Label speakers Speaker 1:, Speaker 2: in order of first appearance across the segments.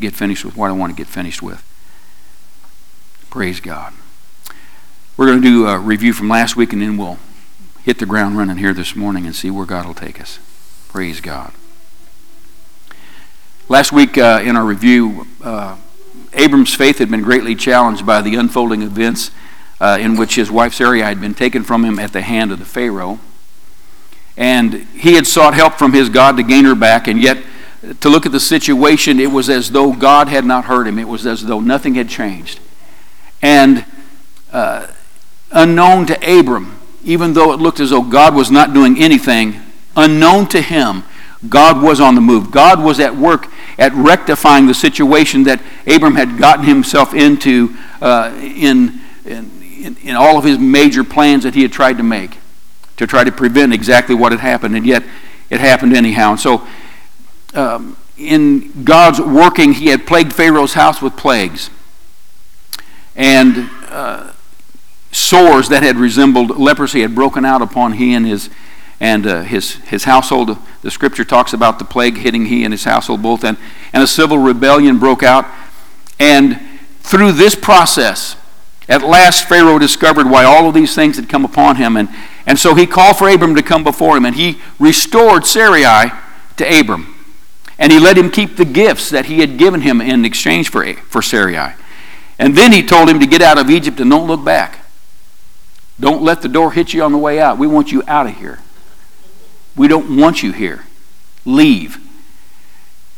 Speaker 1: get finished with what I want to get finished with. Praise God. We're going to do a review from last week and then we'll hit the ground running here this morning and see where God will take us. Praise God. Last week uh, in our review, uh, Abram's faith had been greatly challenged by the unfolding events uh, in which his wife Sarai had been taken from him at the hand of the Pharaoh. And he had sought help from his God to gain her back, and yet to look at the situation, it was as though God had not heard him. It was as though nothing had changed. And uh, unknown to Abram, even though it looked as though God was not doing anything, unknown to him, God was on the move. God was at work at rectifying the situation that Abram had gotten himself into uh, in, in, in all of his major plans that he had tried to make to try to prevent exactly what had happened. And yet it happened anyhow. And so, um, in God's working, he had plagued Pharaoh's house with plagues. And uh, sores that had resembled leprosy had broken out upon he and his and uh, his his household. The scripture talks about the plague hitting he and his household both, and and a civil rebellion broke out. And through this process, at last Pharaoh discovered why all of these things had come upon him, and and so he called for Abram to come before him, and he restored Sarai to Abram, and he let him keep the gifts that he had given him in exchange for for Sarai. And then he told him to get out of Egypt and don't look back. Don't let the door hit you on the way out. We want you out of here. We don't want you here. Leave.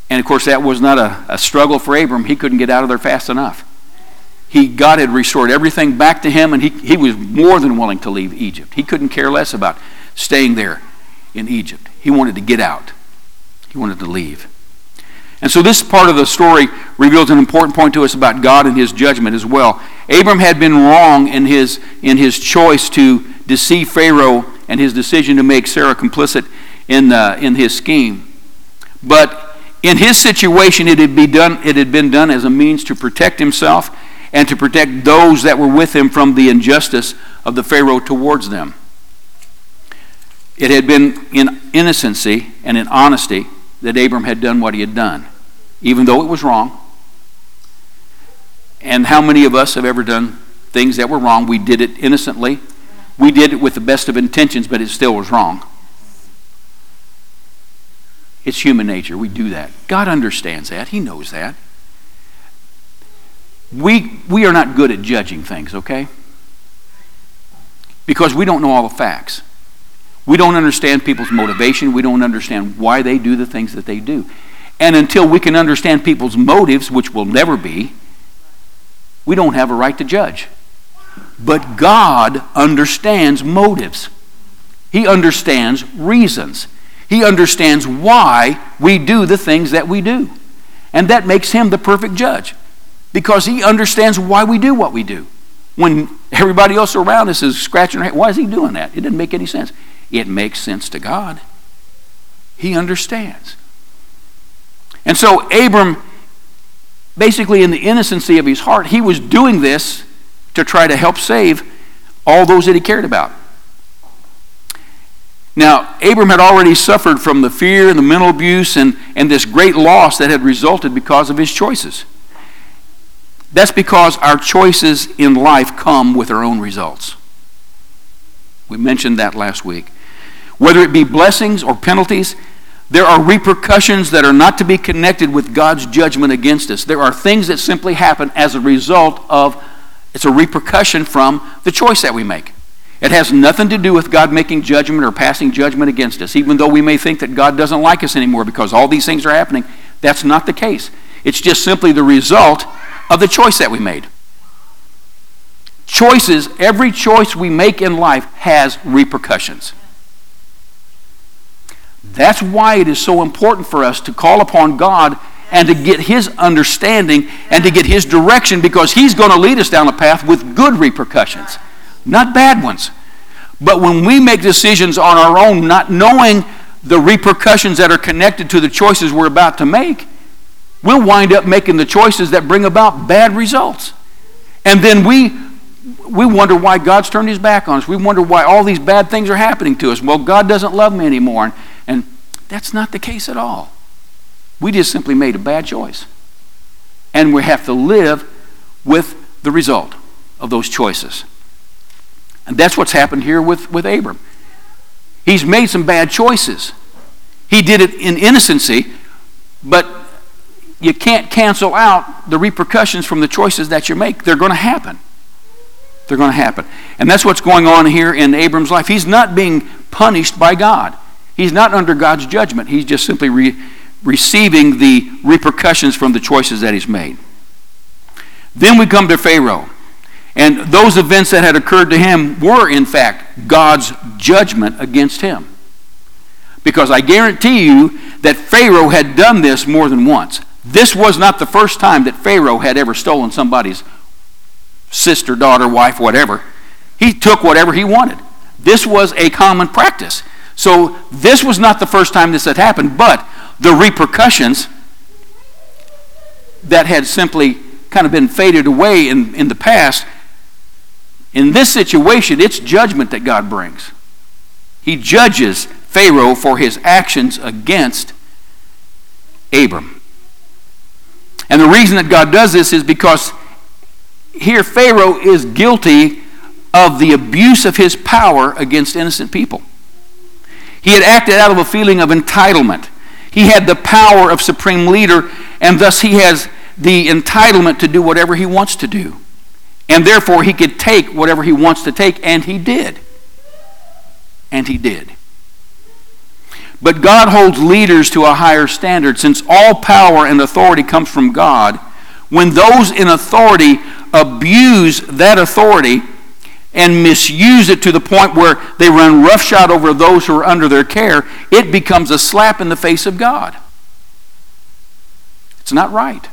Speaker 1: And of course, that was not a, a struggle for Abram. He couldn't get out of there fast enough. He, God had restored everything back to him, and he, he was more than willing to leave Egypt. He couldn't care less about staying there in Egypt. He wanted to get out, he wanted to leave. And so, this part of the story reveals an important point to us about God and his judgment as well. Abram had been wrong in his, in his choice to deceive Pharaoh and his decision to make Sarah complicit in, uh, in his scheme. But in his situation, it had, be done, it had been done as a means to protect himself and to protect those that were with him from the injustice of the Pharaoh towards them. It had been in innocency and in honesty that Abram had done what he had done, even though it was wrong. And how many of us have ever done things that were wrong? We did it innocently. We did it with the best of intentions, but it still was wrong. It's human nature. We do that. God understands that. He knows that. We, we are not good at judging things, okay? Because we don't know all the facts. We don't understand people's motivation. We don't understand why they do the things that they do. And until we can understand people's motives, which will never be, we don't have a right to judge. But God understands motives, He understands reasons, He understands why we do the things that we do. And that makes Him the perfect judge because He understands why we do what we do. When everybody else around us is scratching their head, why is He doing that? It doesn't make any sense. It makes sense to God. He understands. And so Abram, basically in the innocency of his heart, he was doing this to try to help save all those that he cared about. Now, Abram had already suffered from the fear and the mental abuse and, and this great loss that had resulted because of his choices. That's because our choices in life come with their own results. We mentioned that last week. Whether it be blessings or penalties, there are repercussions that are not to be connected with God's judgment against us. There are things that simply happen as a result of, it's a repercussion from the choice that we make. It has nothing to do with God making judgment or passing judgment against us, even though we may think that God doesn't like us anymore because all these things are happening. That's not the case. It's just simply the result of the choice that we made. Choices, every choice we make in life has repercussions. That's why it is so important for us to call upon God and to get his understanding and to get his direction because he's going to lead us down a path with good repercussions, not bad ones. But when we make decisions on our own, not knowing the repercussions that are connected to the choices we're about to make, we'll wind up making the choices that bring about bad results. And then we we wonder why God's turned his back on us. We wonder why all these bad things are happening to us. Well, God doesn't love me anymore. That's not the case at all. We just simply made a bad choice. And we have to live with the result of those choices. And that's what's happened here with, with Abram. He's made some bad choices. He did it in innocency, but you can't cancel out the repercussions from the choices that you make. They're going to happen. They're going to happen. And that's what's going on here in Abram's life. He's not being punished by God, he's not under God's judgment. He's just simply re- receiving the repercussions from the choices that he's made. Then we come to Pharaoh. And those events that had occurred to him were, in fact, God's judgment against him. Because I guarantee you that Pharaoh had done this more than once. This was not the first time that Pharaoh had ever stolen somebody's sister, daughter, wife, whatever. He took whatever he wanted. This was a common practice. So this was not the first time this had happened, but the repercussions that had simply kind of been faded away in, in the past, in this situation, it's judgment that God brings. He judges Pharaoh for his actions against Abram. And the reason that God does this is because here Pharaoh is guilty of the abuse of his power against innocent people. He had acted out of a feeling of entitlement. He had the power of supreme leader, and thus he has the entitlement to do whatever he wants to do. And therefore, he could take whatever he wants to take, and he did. And he did. But God holds leaders to a higher standard. Since all power and authority comes from God, when those in authority abuse that authority and misuse it to the point where they run roughshod over those who are under their care, it becomes a slap in the face of God. It's not right.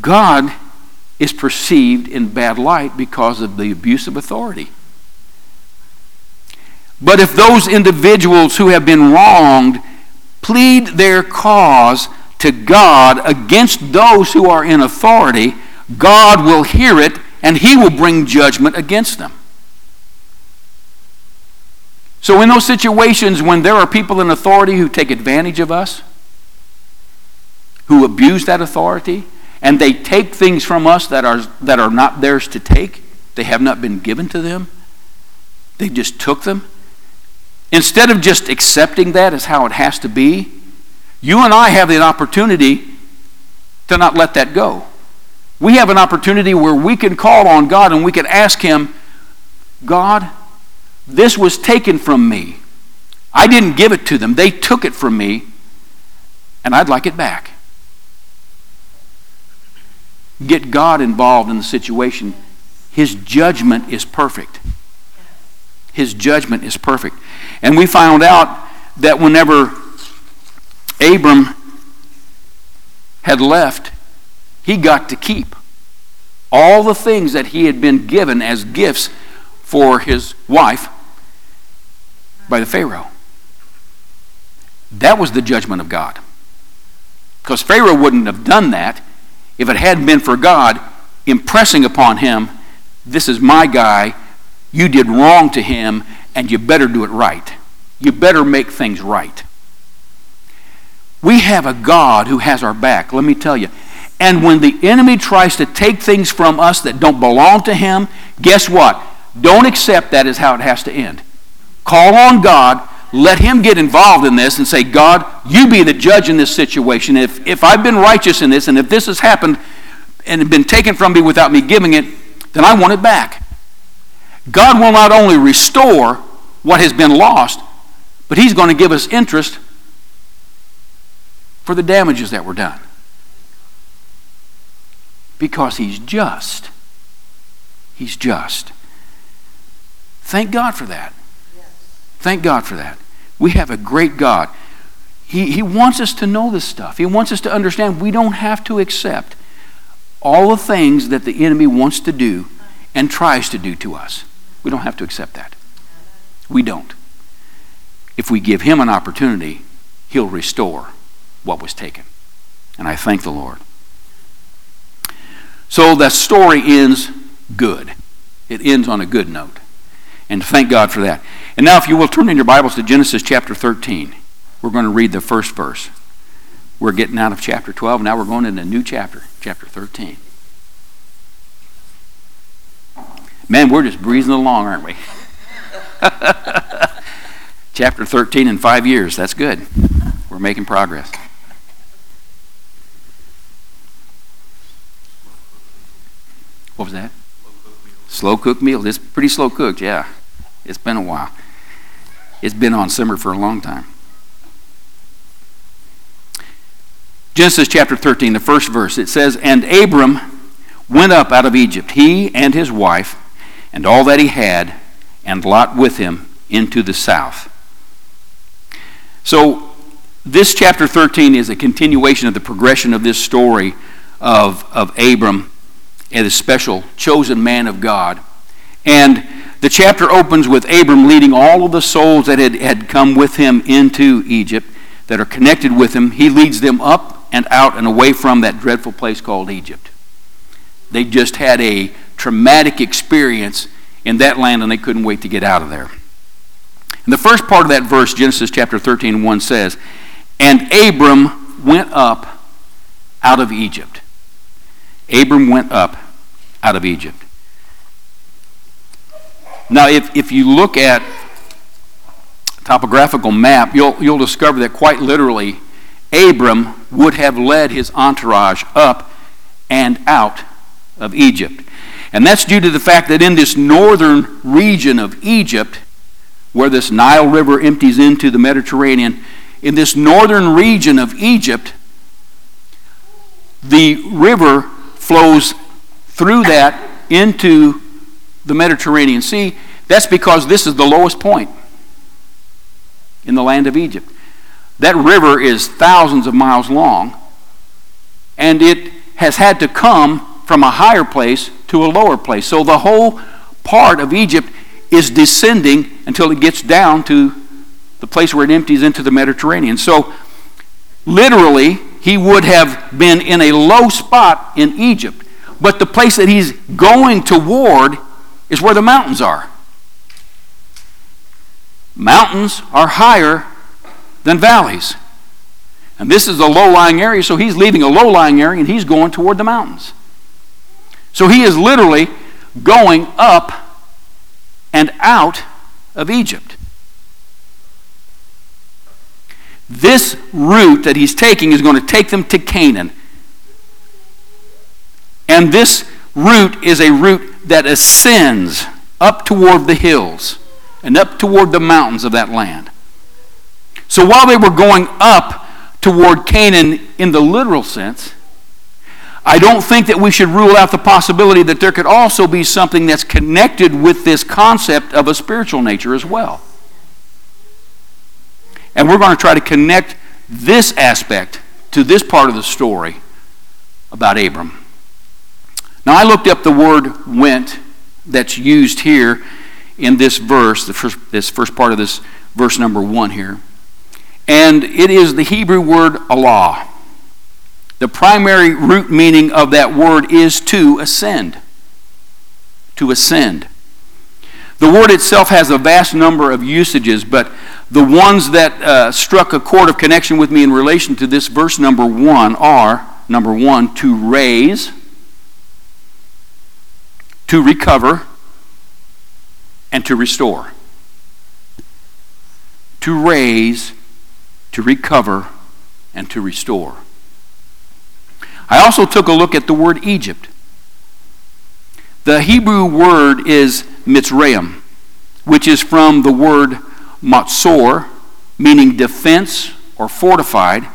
Speaker 1: God is perceived in bad light because of the abuse of authority. But if those individuals who have been wronged plead their cause to God against those who are in authority, God will hear it and he will bring judgment against them. So, in those situations when there are people in authority who take advantage of us, who abuse that authority, and they take things from us that are, that are not theirs to take, they have not been given to them, they just took them. Instead of just accepting that as how it has to be, you and I have the opportunity to not let that go. We have an opportunity where we can call on God and we can ask Him, God, this was taken from me. I didn't give it to them, they took it from me, and I'd like it back. Get God involved in the situation. His judgment is perfect. His judgment is perfect. And we found out that whenever Abram had left, he got to keep all the things that he had been given as gifts for his wife by the Pharaoh. That was the judgment of God. Because Pharaoh wouldn't have done that if it hadn't been for God impressing upon him, This is my guy, you did wrong to him, and you better do it right. You better make things right. We have a God who has our back, let me tell you. And when the enemy tries to take things from us that don't belong to him, guess what? Don't accept that as how it has to end. Call on God, let him get involved in this and say, God, you be the judge in this situation. If, if I've been righteous in this and if this has happened and been taken from me without me giving it, then I want it back. God will not only restore what has been lost, but he's going to give us interest for the damages that were done. Because he's just. He's just. Thank God for that. Thank God for that. We have a great God. he, he wants us to know this stuff. He wants us to understand we don't have to accept all the things that the enemy wants to do and tries to do to us. We don't have to accept that. We don't. If we give him an opportunity, he'll restore what was taken. And I thank the Lord. So the story ends good. It ends on a good note. And thank God for that. And now, if you will turn in your Bibles to Genesis chapter 13, we're going to read the first verse. We're getting out of chapter 12. Now we're going into a new chapter, chapter 13. Man, we're just breezing along, aren't we? chapter 13 in five years. That's good. We're making progress. What was that? Slow cooked meal. It's pretty slow cooked, yeah. It's been a while. It's been on simmer for a long time. Genesis chapter 13, the first verse, it says, And Abram went up out of Egypt, he and his wife, and all that he had, and Lot with him, into the south. So, this chapter 13 is a continuation of the progression of this story of, of Abram and a special chosen man of God. And the chapter opens with Abram leading all of the souls that had, had come with him into Egypt that are connected with him. He leads them up and out and away from that dreadful place called Egypt. They just had a traumatic experience in that land and they couldn't wait to get out of there. And the first part of that verse, Genesis chapter 13, 1 says, And Abram went up out of Egypt. Abram went up out of Egypt. Now, if, if you look at topographical map, you'll, you'll discover that quite literally, Abram would have led his entourage up and out of Egypt. And that's due to the fact that in this northern region of Egypt, where this Nile River empties into the Mediterranean, in this northern region of Egypt, the river flows through that into the Mediterranean Sea. That's because this is the lowest point in the land of Egypt. That river is thousands of miles long, and it has had to come from a higher place to a lower place. So the whole part of Egypt is descending until it gets down to the place where it empties into the Mediterranean. So literally, he would have been in a low spot in Egypt. But the place that he's going toward is where the mountains are. Mountains are higher than valleys. And this is a low lying area, so he's leaving a low lying area and he's going toward the mountains. So he is literally going up and out of Egypt. This route that he's taking is going to take them to Canaan. And this route is a route that ascends up toward the hills and up toward the mountains of that land. So while they were going up toward Canaan in the literal sense, I don't think that we should rule out the possibility that there could also be something that's connected with this concept of a spiritual nature as well. And we're going to try to connect this aspect to this part of the story about Abram. Now, I looked up the word went that's used here in this verse, the first, this first part of this verse number one here. And it is the Hebrew word alah. The primary root meaning of that word is to ascend. To ascend. The word itself has a vast number of usages, but the ones that uh, struck a chord of connection with me in relation to this verse number one are number one, to raise to recover, and to restore. To raise, to recover, and to restore. I also took a look at the word Egypt. The Hebrew word is Mitzrayim, which is from the word matzor, meaning defense or fortified.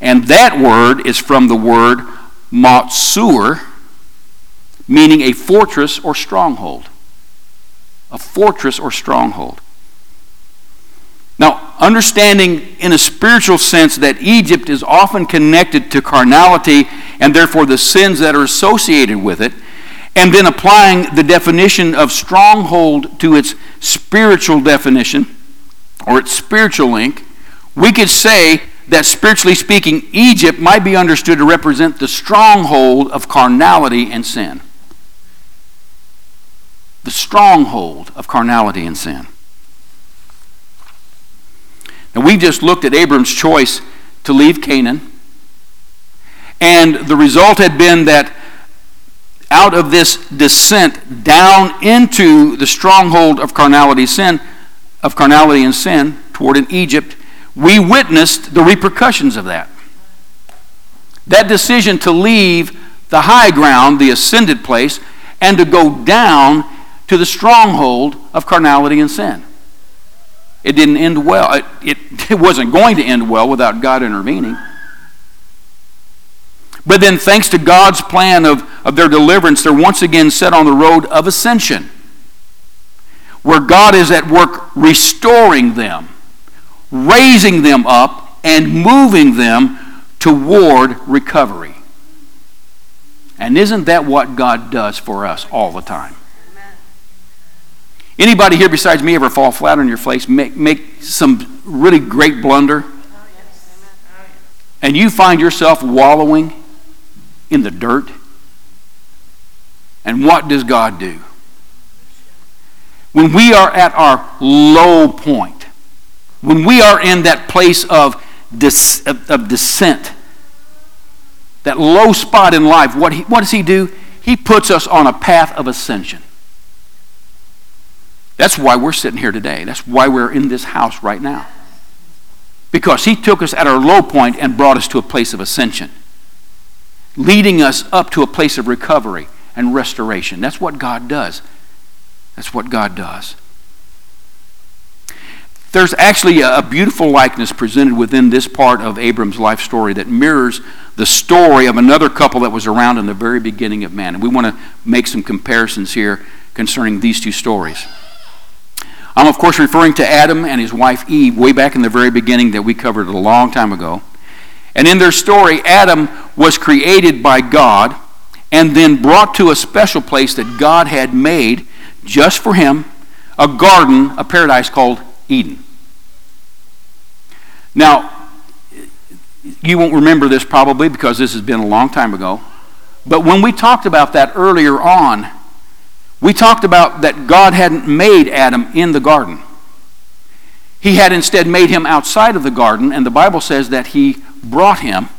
Speaker 1: And that word is from the word matsur, meaning a fortress or stronghold. A fortress or stronghold. Now, understanding in a spiritual sense that Egypt is often connected to carnality and therefore the sins that are associated with it, and then applying the definition of stronghold to its spiritual definition or its spiritual link, we could say that spiritually speaking, Egypt might be understood to represent the stronghold of carnality and sin. The stronghold of carnality and sin. Now, we've just looked at Abram's choice to leave Canaan, and the result had been that out of this descent down into the stronghold of carnality sin of carnality and sin toward an Egypt we witnessed the repercussions of that. That decision to leave the high ground, the ascended place, and to go down to the stronghold of carnality and sin. It didn't end well. It, it, it, wasn't going to end well without God intervening. But then, thanks to God's plan of, of their deliverance, they're once again set on the road of ascension, where God is at work restoring them raising them up and moving them toward recovery. And isn't that what God does for us all the time? Anybody here besides me ever fall flat on your face, make, make some really great blunder, oh, oh, and you find yourself wallowing in the dirt? And what does God do? When we are at our low point, when we are in that place of, dis, of, descent, that low spot in life, what, he, what does He do? He puts us on a path of ascension. That's why we're sitting here today. That's why we're in this house right now. Because He took us at our low point and brought us to a place of ascension, leading us up to a place of recovery and restoration. That's what God does. That's what God does. There's actually a, beautiful likeness presented within this part of Abram's life story that mirrors the story of another couple that was around in the very beginning of man. And we want to make some comparisons here concerning these two stories. I'm, of course, referring to Adam and his wife Eve way back in the very beginning that we covered a long time ago. And in their story, Adam was created by God and then brought to a special place that God had made just for him a garden, a paradise called Eden. Now, you won't remember this probably because this has been a long time ago. But when we talked about that earlier on, we talked about that God hadn't made Adam in the garden. He had instead made him outside of the garden, and the Bible says that he brought him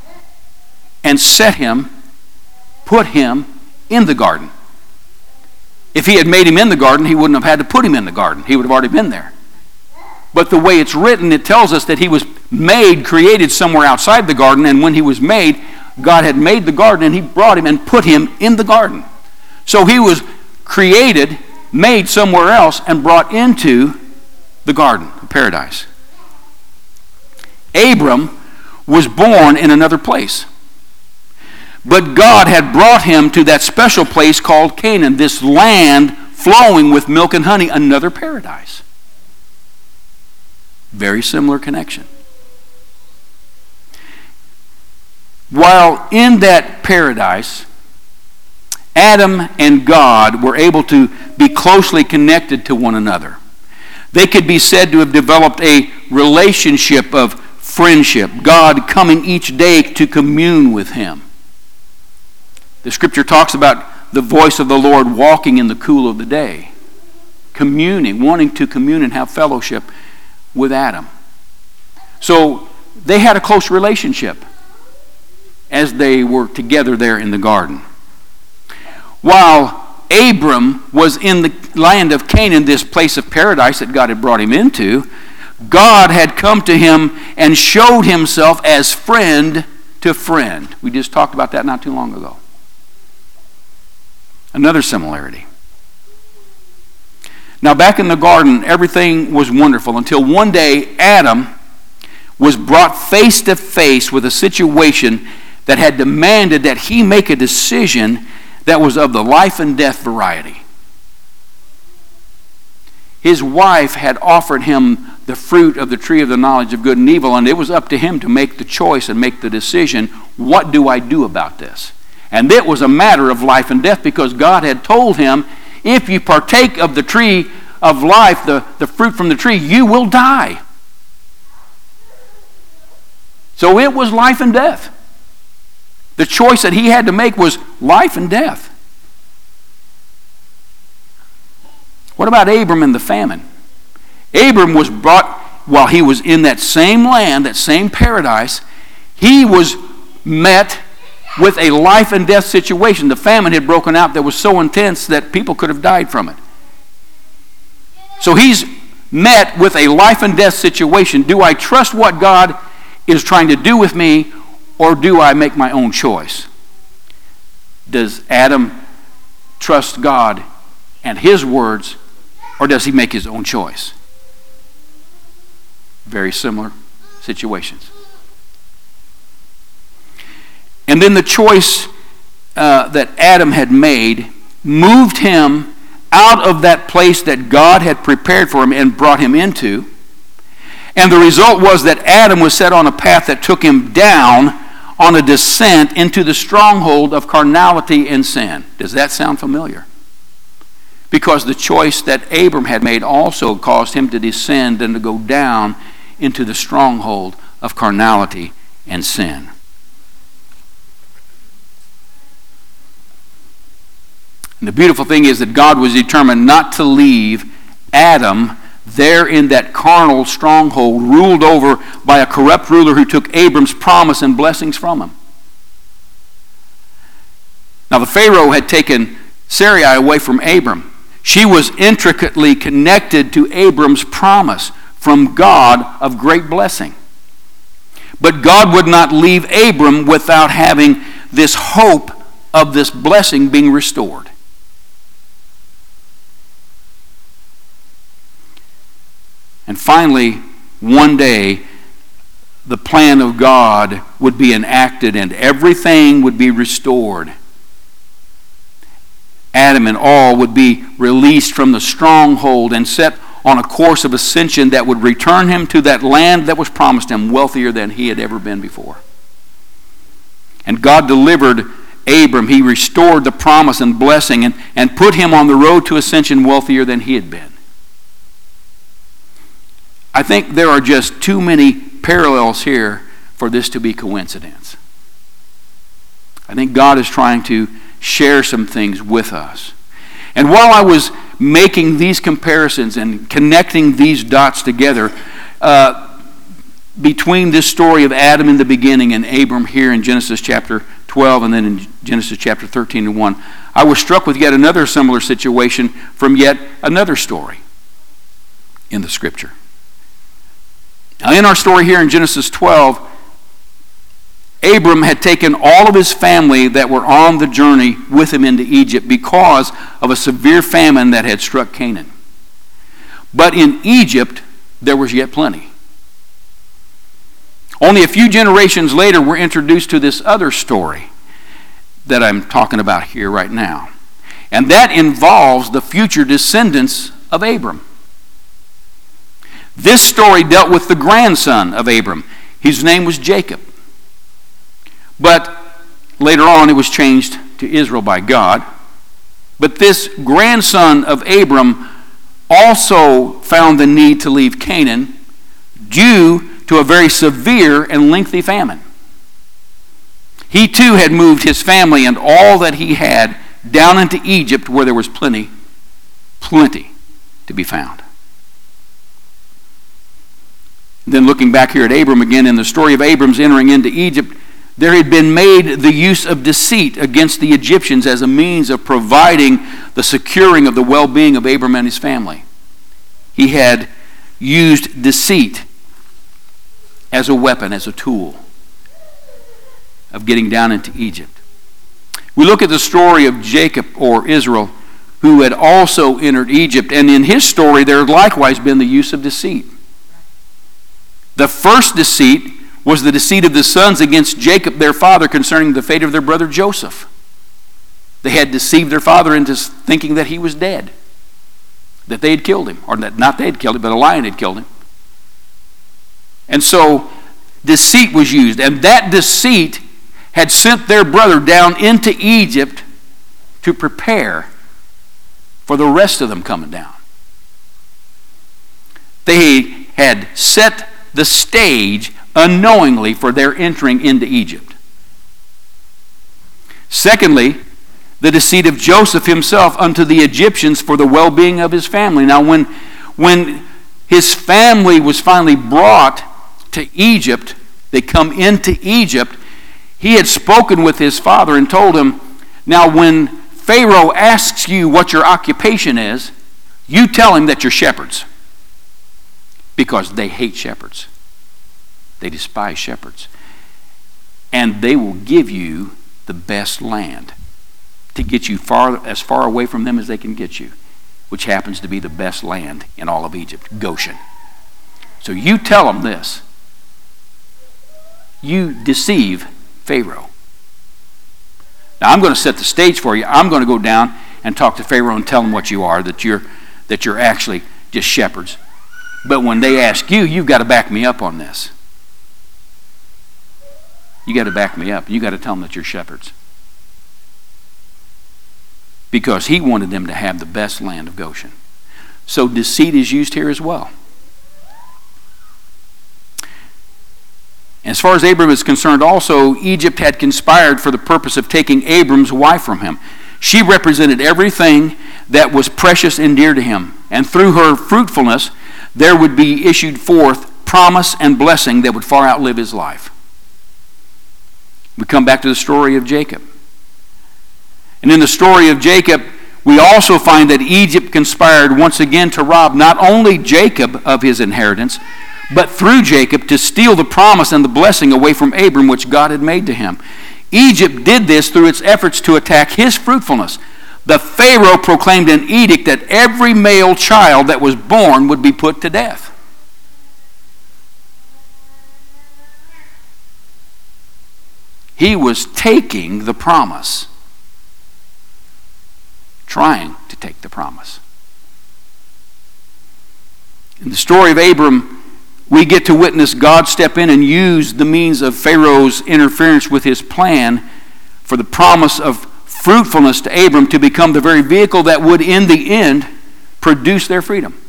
Speaker 1: and set him, put him in the garden. If he had made him in the garden, he wouldn't have had to put him in the garden. He would have already been there. But the way it's written, it tells us that he was made, created somewhere outside the garden, and when he was made, God had made the garden and he brought him and put him in the garden. So he was created, made somewhere else, and brought into the garden paradise. Abram was born in another place. But God had brought him to that special place called Canaan, this land flowing with milk and honey, another paradise. Very similar connection. While in that paradise, Adam and God were able to be closely connected to one another. They could be said to have developed a relationship of friendship, God coming each day to commune with him. The scripture talks about the voice of the Lord walking in the cool of the day, communing, wanting to commune and have fellowship with Adam. So they had a close relationship as they were together there in the garden. While Abram was in the land of Canaan, this place of paradise that God had brought him into, God had come to him and showed himself as friend to friend. We just talked about that not too long ago. Another similarity. Now, back in the garden, everything was wonderful until one day Adam was brought face to face with a situation that had demanded that he make a decision that was of the life and death variety. His wife had offered him the fruit of the tree of the knowledge of good and evil, and it was up to him to make the choice and make the decision what do I do about this? And it was a matter of life and death because God had told him, if you partake of the tree of life, the, the fruit from the tree, you will die. So it was life and death. The choice that he had to make was life and death. What about Abram and the famine? Abram was brought while he was in that same land, that same paradise. He was met with a life and death situation. The famine had broken out that was so intense that people could have died from it. So he's met with a life and death situation. Do I trust what God is trying to do with me, or do I make my own choice? Does Adam trust God and his words, or does he make his own choice? Very similar situations. And then the choice uh, that Adam had made moved him out of that place that God had prepared for him and brought him into. And the result was that Adam was set on a path that took him down on a descent into the stronghold of carnality and sin. Does that sound familiar? Because the choice that Abram had made also caused him to descend and to go down into the stronghold of carnality and sin. And the beautiful thing is that God was determined not to leave Adam there in that carnal stronghold, ruled over by a corrupt ruler who took Abram's promise and blessings from him. Now, the Pharaoh had taken Sarai away from Abram. She was intricately connected to Abram's promise from God of great blessing. But God would not leave Abram without having this hope of this blessing being restored. And finally, one day, the plan of God would be enacted and everything would be restored. Adam and all would be released from the stronghold and set on a course of ascension that would return him to that land that was promised him, wealthier than he had ever been before. And God delivered Abram. He restored the promise and blessing and, and put him on the road to ascension wealthier than he had been. I think there are just too many parallels here for this to be coincidence. I think God is trying to share some things with us. And while I was making these comparisons and connecting these dots together, uh, between this story of Adam in the beginning and Abram here in Genesis chapter 12 and then in Genesis chapter 13 and 1, I was struck with yet another similar situation from yet another story in the scripture. Now, in our story here in Genesis 12, Abram had taken all of his family that were on the journey with him into Egypt because of a severe famine that had struck Canaan. But in Egypt, there was yet plenty. Only a few generations later, we're introduced to this other story that I'm talking about here right now. And that involves the future descendants of Abram. This story dealt with the grandson of Abram. His name was Jacob. But later on, it was changed to Israel by God. But this grandson of Abram also found the need to leave Canaan due to a very severe and lengthy famine. He too had moved his family and all that he had down into Egypt where there was plenty, plenty to be found. Then looking back here at Abram again in the story of Abram's entering into Egypt, there had been made the use of deceit against the Egyptians as a means of providing the securing of the well being of Abram and his family. He had used deceit as a weapon, as a tool of getting down into Egypt. We look at the story of Jacob or Israel, who had also entered Egypt, and in his story there had likewise been the use of deceit. The first deceit was the deceit of the sons against Jacob, their father, concerning the fate of their brother Joseph. They had deceived their father into thinking that he was dead, that they had killed him, or that not they had killed him, but a lion had killed him. And so deceit was used. And that deceit had sent their brother down into Egypt to prepare for the rest of them coming down. They had set the stage unknowingly for their entering into Egypt. Secondly, the deceit of Joseph himself unto the Egyptians for the well being of his family. Now, when, when his family was finally brought to Egypt, they come into Egypt, he had spoken with his father and told him, Now, when Pharaoh asks you what your occupation is, you tell him that you're shepherds because they hate shepherds. They despise shepherds. And they will give you the best land to get you far, as far away from them as they can get you, which happens to be the best land in all of Egypt, Goshen. So you tell them this. You deceive Pharaoh. Now I'm going to set the stage for you. I'm going to go down and talk to Pharaoh and tell him what you are, that you're that you're actually just shepherds. But when they ask you, you've got to back me up on this. You got to back me up. You got to tell them that you're shepherds. Because he wanted them to have the best land of Goshen. So deceit is used here as well. As far as Abram is concerned, also, Egypt had conspired for the purpose of taking Abram's wife from him. She represented everything that was precious and dear to him. And through her fruitfulness, there would be issued forth promise and blessing that would far outlive his life. We come back to the story of Jacob. And in the story of Jacob, we also find that Egypt conspired once again to rob not only Jacob of his inheritance, but through Jacob to steal the promise and the blessing away from Abram, which God had made to him. Egypt did this through its efforts to attack his fruitfulness. The Pharaoh proclaimed an edict that every male child that was born would be put to death. He was taking the promise, trying to take the promise. In the story of Abram, we get to witness God step in and use the means of Pharaoh's interference with his plan for the promise of fruitfulness to Abram to become the very vehicle that would, in the end, produce their freedom.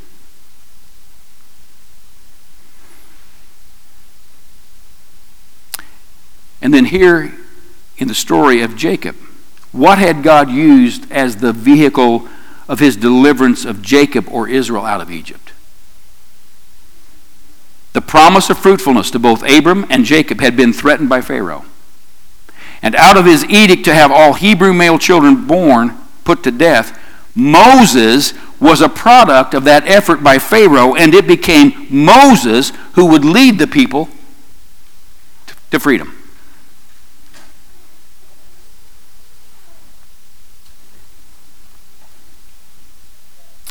Speaker 1: And then here in the story of Jacob, what had God used as the vehicle of his deliverance of Jacob or Israel out of Egypt? The promise of fruitfulness to both Abram and Jacob had been threatened by Pharaoh. And out of his edict to have all Hebrew male children born put to death, Moses was a product of that effort by Pharaoh, and it became Moses who would lead the people to freedom.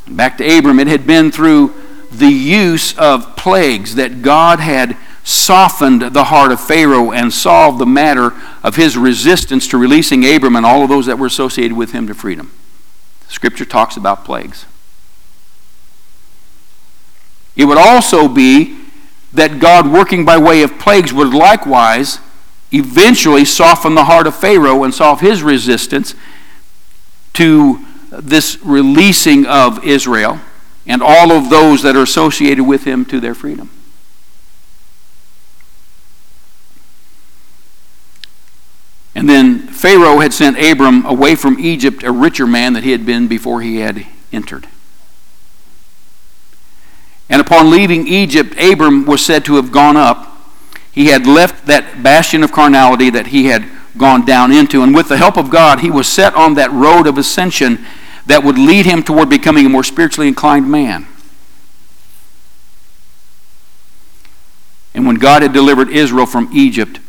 Speaker 1: Back to Abram, it had been through the use of plagues that God had softened the heart of Pharaoh and solved the matter of his resistance to releasing Abram and all of those that were associated with him to freedom. Scripture talks about plagues. It would also be that God, working by way of plagues, would likewise eventually soften the heart of Pharaoh and solve his resistance to this releasing of Israel and all of those that are associated with him to their freedom. And then Pharaoh had sent Abram away from Egypt, a richer man than he had been before he had entered. And upon leaving Egypt, Abram was said to have gone up. He had left that bastion of carnality that he had gone down into, and with the help of God, he was set on that road of ascension that would lead him toward becoming a more spiritually inclined man. And when God had delivered Israel from Egypt,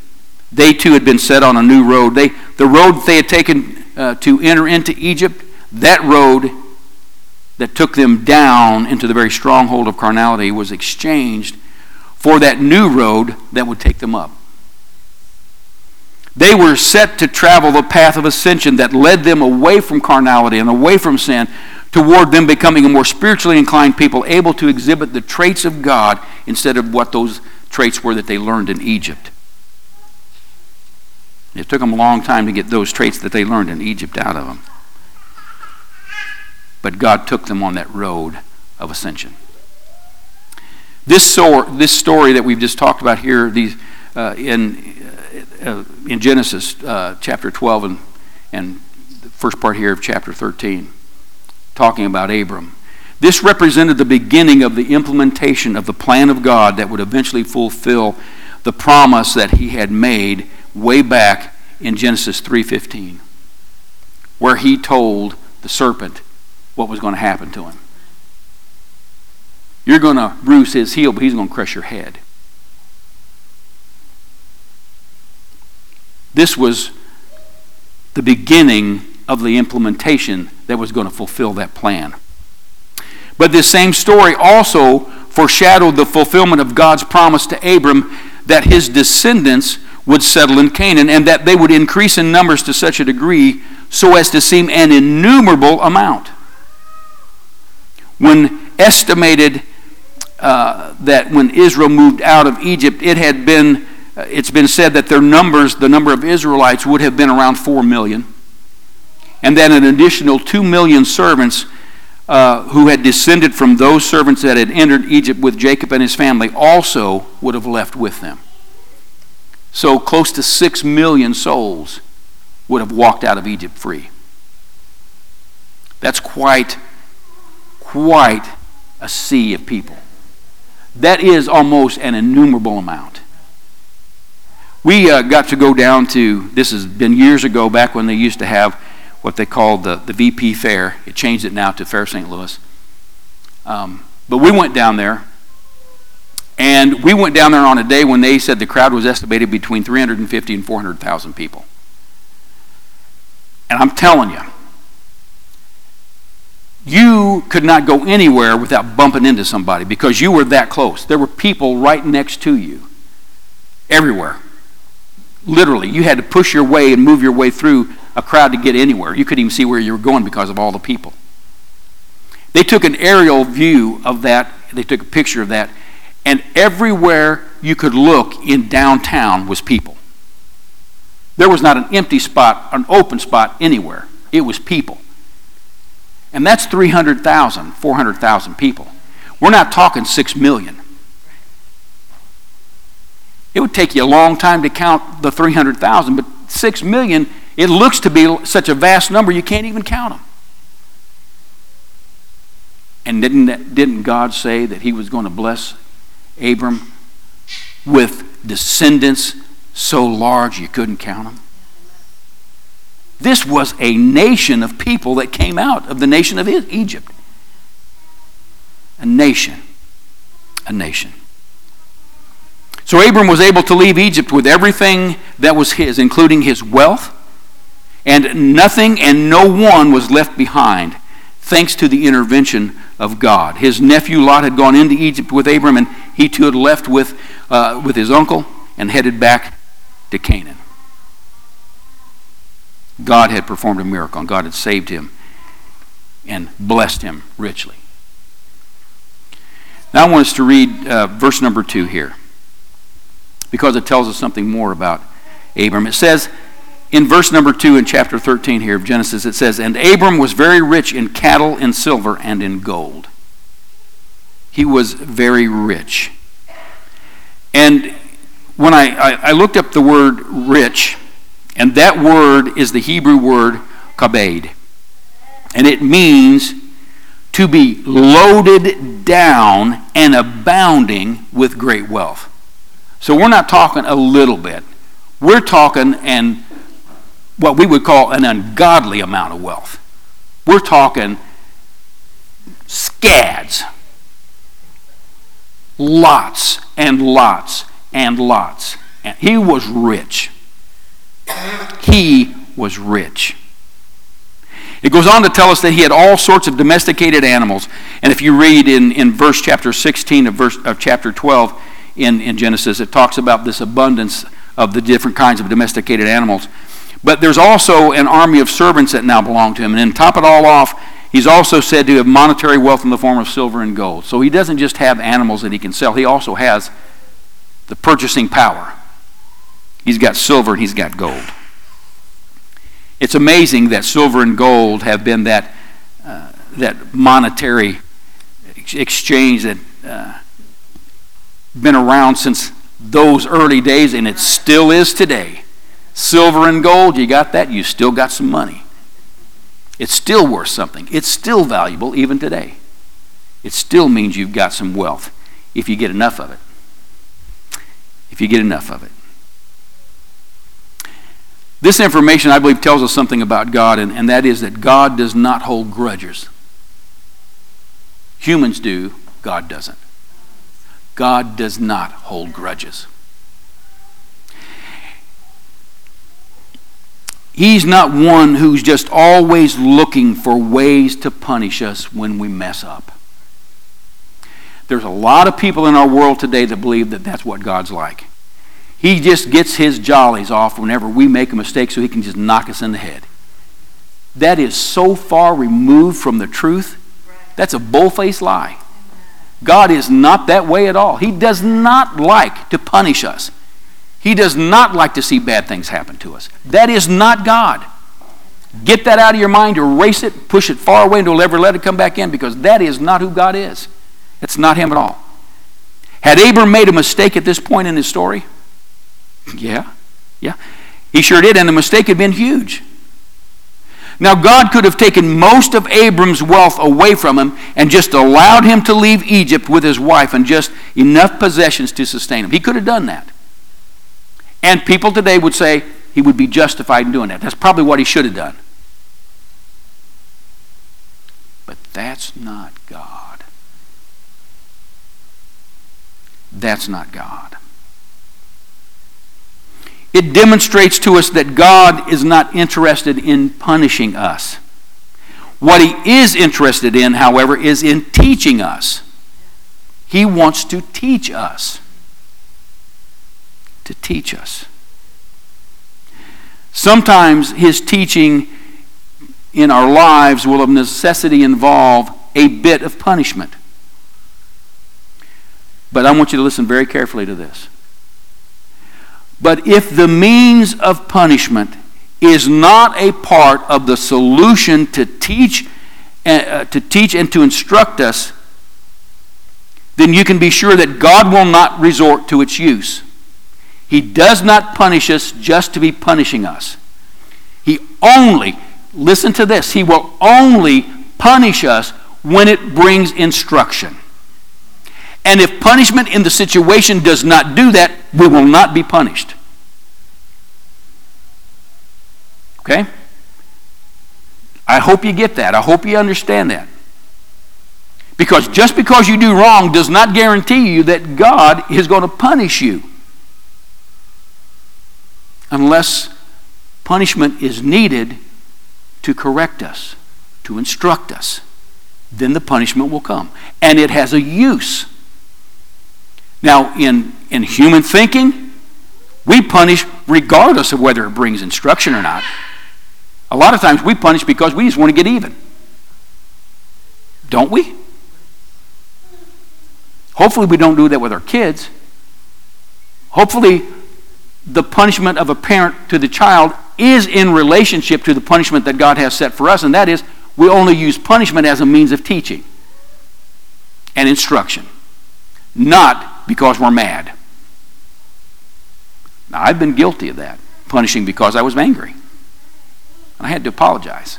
Speaker 1: they too had been set on a new road. They, the road they had taken uh, to enter into Egypt, that road that took them down into the very stronghold of carnality was exchanged for that new road that would take them up. They were set to travel the path of ascension that led them away from carnality and away from sin toward them becoming a more spiritually inclined people, able to exhibit the traits of God instead of what those traits were that they learned in Egypt. It took them a long time to get those traits that they learned in Egypt out of them. But God took them on that road of ascension. This, so, this story that we've just talked about here these, uh, in, uh, uh in Genesis uh, chapter 12 and, and the first part here of chapter 13, talking about Abram. This represented the beginning of the implementation of the plan of God that would eventually fulfill the promise that he had made way back in Genesis 3:15 where he told the serpent what was going to happen to him. You're going to bruise his heel, but he's going to crush your head. This was the beginning of the implementation that was going to fulfill that plan. But this same story also foreshadowed the fulfillment of God's promise to Abram that his descendants would settle in Canaan and that they would increase in numbers to such a degree so as to seem an innumerable amount. When estimated uh, that when Israel moved out of Egypt, it had been, uh, it's been said that their numbers, the number of Israelites, would have been around 4 million. And that an additional 2 million servants uh, who had descended from those servants that had entered Egypt with Jacob and his family also would have left with them. So close to 6 million souls would have walked out of Egypt free. That's quite, quite a sea of people. That is almost an innumerable amount. We uh, got to go down to, this has been years ago, back when they used to have what they called the, the VP Fair. It changed it now to Fair St. Louis. Um, but we went down there and we went down there on a day when they said the crowd was estimated between 350 and 400,000 people. And I'm telling you, you could not go anywhere without bumping into somebody because you were that close. There were people right next to you, everywhere. Literally, you had to push your way and move your way through a crowd to get anywhere. You couldn't even see where you were going because of all the people. They took an aerial view of that, they took a picture of that, and everywhere you could look in downtown was people. There was not an empty spot, an open spot anywhere. It was people. And that's 300,000, 400,000 people. We're not talking 6 million. It would take you a long time to count the 300,000, but 6 million, it looks to be such a vast number you can't even count them. And didn't, didn't God say that He was going to bless Abram with descendants so large you couldn't count them? This was a nation of people that came out of the nation of Egypt. A nation. A nation. So Abram was able to leave Egypt with everything that was his, including his wealth, and nothing and no one was left behind, thanks to the intervention of God. His nephew Lot had gone into Egypt with Abram, and he too had left with, uh, with his uncle and headed back to Canaan. God had performed a miracle, and God had saved him and blessed him richly. Now I want us to read uh, verse number two here because it tells us something more about Abram. It says in verse number two in chapter 13 here of Genesis, it says, And Abram was very rich in cattle and silver and in gold. He was very rich. And when I, I, I looked up the word rich, and that word is the Hebrew word kabed. And it means to be loaded down and abounding with great wealth. So we're not talking a little bit. We're talking and what we would call an ungodly amount of wealth. We're talking scads. Lots and lots and lots. And he was rich. He was rich. It goes on to tell us that he had all sorts of domesticated animals. And if you read in, in verse chapter 16 of, verse, of chapter 12 in, in Genesis, it talks about this abundance of the different kinds of domesticated animals. But there's also an army of servants that now belong to him. And then top it all off, he's also said to have monetary wealth in the form of silver and gold. So he doesn't just have animals that he can sell, he also has the purchasing power. He's got silver and he's got gold. It's amazing that silver and gold have been that, uh, that monetary exchange that uh, been around since those early days, and it still is today. Silver and gold, you got that, you still got some money. It's still worth something. It's still valuable even today. It still means you've got some wealth if you get enough of it. If you get enough of it. This information, I believe, tells us something about God, and, and that is that God does not hold grudges. Humans do, God doesn't. God does not hold grudges. He's not one who's just always looking for ways to punish us when we mess up. There's a lot of people in our world today that believe that that's what God's like. He just gets his jollies off whenever we make a mistake so he can just knock us in the head. That is so far removed from the truth. That's a bull-faced lie. God is not that way at all. He does not like to punish us. He does not like to see bad things happen to us. That is not God. Get that out of your mind, erase it, push it far away, and don't ever let it come back in because that is not who God is. It's not Him at all. Had Abram made a mistake at this point in his story? Yeah, yeah. He sure did, and the mistake had been huge. Now, God could have taken most of Abram's wealth away from him and just allowed him to leave Egypt with his wife and just enough possessions to sustain him. He could have done that. And people today would say he would be justified in doing that. That's probably what he should have done. But that's not God. That's not God. It demonstrates to us that God is not interested in punishing us. What he is interested in, however, is in teaching us. He wants to teach us to teach us. Sometimes his teaching in our lives will of necessity involve a bit of punishment. But I want you to listen very carefully to this. But if the means of punishment is not a part of the solution to teach, uh, to teach and to instruct us, then you can be sure that God will not resort to its use. He does not punish us just to be punishing us. He only, listen to this, He will only punish us when it brings instruction. And if punishment in the situation does not do that, we will not be punished. Okay? I hope you get that. I hope you understand that. Because just because you do wrong does not guarantee you that God is going to punish you unless punishment is needed to correct us, to instruct us. Then the punishment will come. And it has a use. Now, in, in human thinking, we punish regardless of whether it brings instruction or not. A lot of times we punish because we just want to get even. Don't we? Hopefully, we don't do that with our kids. Hopefully, the punishment of a parent to the child is in relationship to the punishment that God has set for us, and that is we only use punishment as a means of teaching and instruction, not because we're mad. Now, I've been guilty of that, punishing because I was angry. And I had to apologize.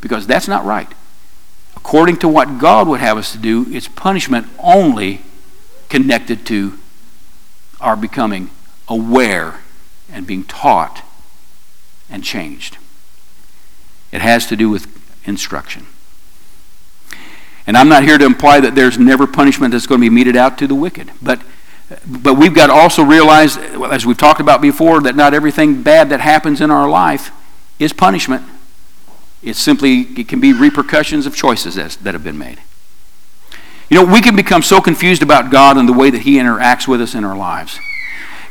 Speaker 1: Because that's not right. According to what God would have us to do, it's punishment only connected to are becoming aware and being taught and changed. It has to do with instruction. And I'm not here to imply that there's never punishment that's going to be meted out to the wicked. But, but we've got to also realize, as we've talked about before, that not everything bad that happens in our life is punishment. It's simply, it can be repercussions of choices that have been made. You know, we can become so confused about God and the way that He interacts with us in our lives.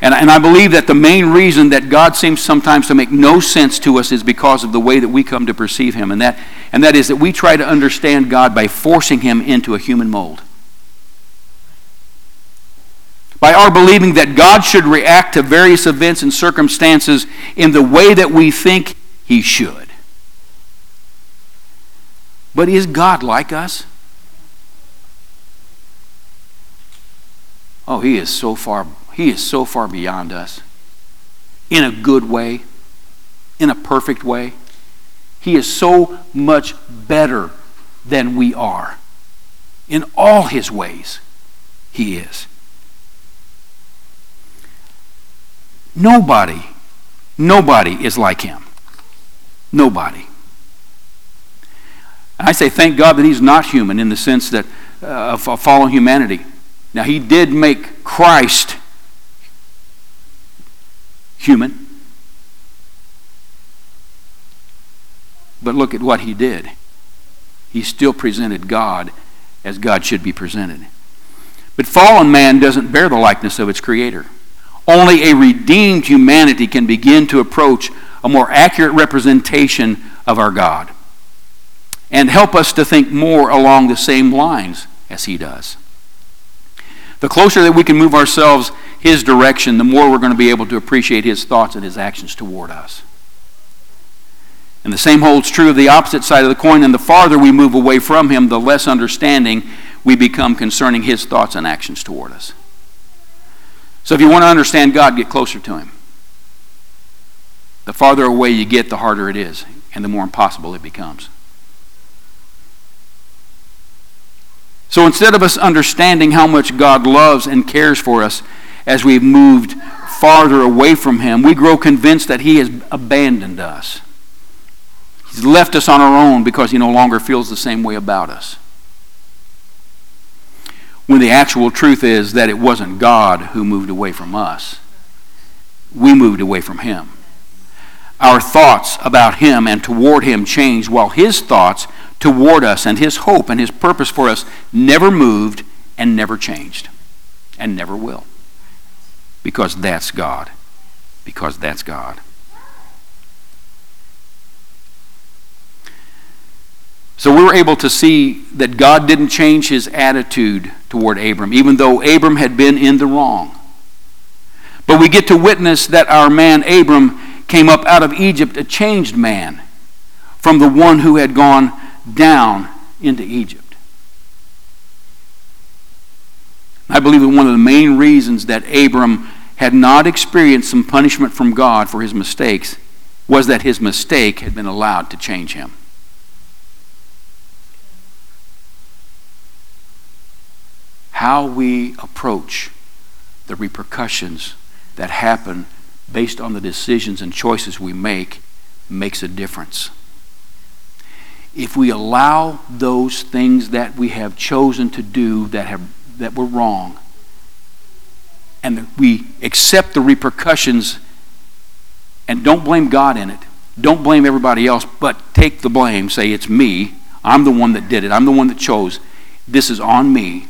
Speaker 1: And, and I believe that the main reason that God seems sometimes to make no sense to us is because of the way that we come to perceive Him. And that, and that is that we try to understand God by forcing Him into a human mold. by our believing that God should react to various events and circumstances in the way that we think He should. But is God like us? Oh, He is so far, He is so far beyond us. In a good way, in a perfect way. He is so much better than we are. In all His ways, He is. Nobody, nobody is like him. Nobody. I say thank God that he's not human in the sense that uh, of fallen humanity. Now, he did make Christ human. But look at what he did. He still presented God as God should be presented. But fallen man doesn't bear the likeness of its creator. Only a redeemed humanity can begin to approach a more accurate representation of our God and help us to think more along the same lines as He does. The closer that we can move ourselves His direction, the more we're going to be able to appreciate His thoughts and His actions toward us. And the same holds true of the opposite side of the coin, and the farther we move away from Him, the less understanding we become concerning His thoughts and actions toward us. So if you want to understand God, get closer to Him. The farther away you get, the harder it is, and the more impossible it becomes. So instead of us understanding how much God loves and cares for us as we've moved farther away from Him, we grow convinced that He has abandoned us. He's left us on our own because He no longer feels the same way about us when the actual truth is that it wasn't God who moved away from us. We moved away from Him. Our thoughts about Him and toward Him changed, while His thoughts toward us and His hope and His purpose for us never moved and never changed and never will. Because that's God. Because that's God. So we were able to see that God didn't change his attitude toward Abram, even though Abram had been in the wrong. But we get to witness that our man Abram came up out of Egypt a changed man from the one who had gone down into Egypt. I believe that one of the main reasons that Abram had not experienced some punishment from God for his mistakes was that his mistake had been allowed to change him. how we approach the repercussions that happen based on the decisions and choices we make makes a difference. If we allow those things that we have chosen to do that, have, that were wrong, and we accept the repercussions and don't blame God in it, don't blame everybody else, but take the blame, say, It's me, I'm the one that did it, I'm the one that chose, this is on me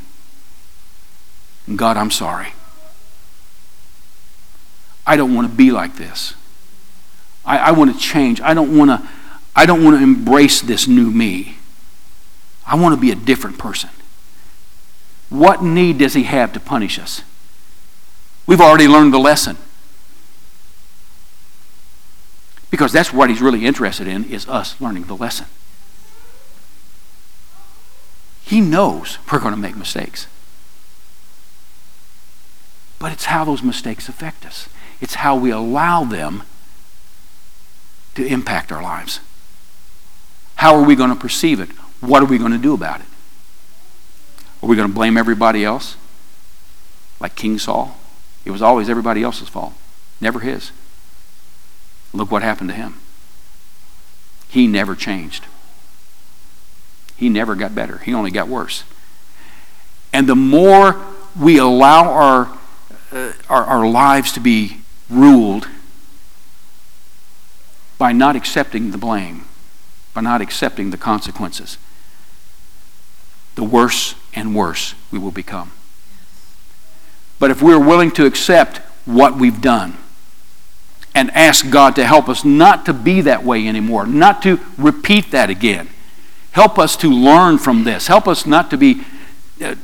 Speaker 1: God, I'm sorry. I don't want to be like this. I, I want to change. I don't want to, I don't want to embrace this new me. I want to be a different person. What need does he have to punish us? We've already learned the lesson. Because that's what he's really interested in is us learning the lesson. He knows we're going to make mistakes. But it's how those mistakes affect us, it's how we allow them to impact our lives. How are we going to perceive it? What are we going to do about it? Are we going to blame everybody else? Like King Saul? It was always everybody else's fault, never his. Look what happened to him. He never changed. He never got better. He only got worse. And the more we allow our uh, our, our lives to be ruled by not accepting the blame, by not accepting the consequences, the worse and worse we will become. But if we're willing to accept what we've done and ask God to help us not to be that way anymore, not to repeat that again, help us to learn from this, help us not to be uh,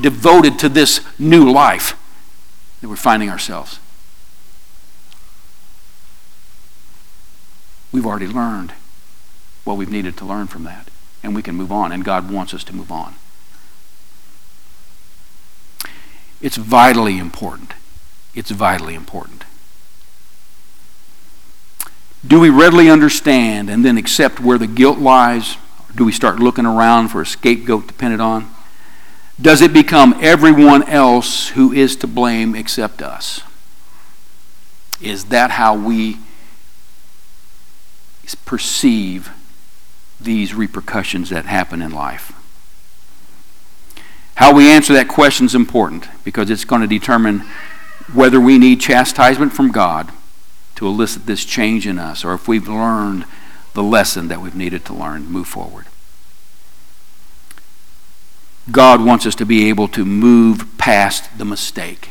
Speaker 1: devoted to this new life that we're finding ourselves. We've already learned what we've needed to learn from that, and we can move on, and God wants us to move on. It's vitally important. It's vitally important. Do we readily understand and then accept where the guilt lies? Do we start looking around for a scapegoat to pin it on? Does it become everyone else who is to blame except us? Is that how we perceive these repercussions that happen in life? How we answer that question is important because it's going to determine whether we need chastisement from God to elicit this change in us or if we've learned the lesson that we've needed to learn move forward. God wants us to be able to move past the mistake,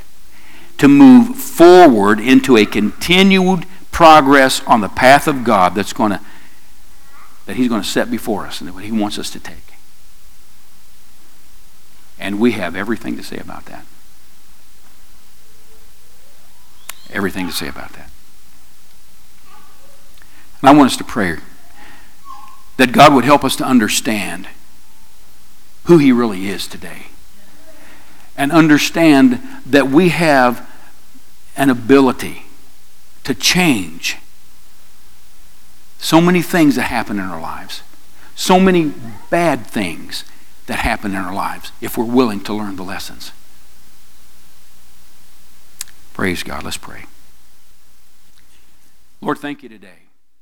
Speaker 1: to move forward into a continued progress on the path of God that's going to that He's going to set before us and that He wants us to take. And we have everything to say about that. Everything to say about that. And I want us to pray that God would help us to understand who He really is today. And understand that we have an ability to change so many things that happen in our lives, so many bad things that happen in our lives if we're willing to learn the lessons. Praise God. Let's pray. Lord, thank you today.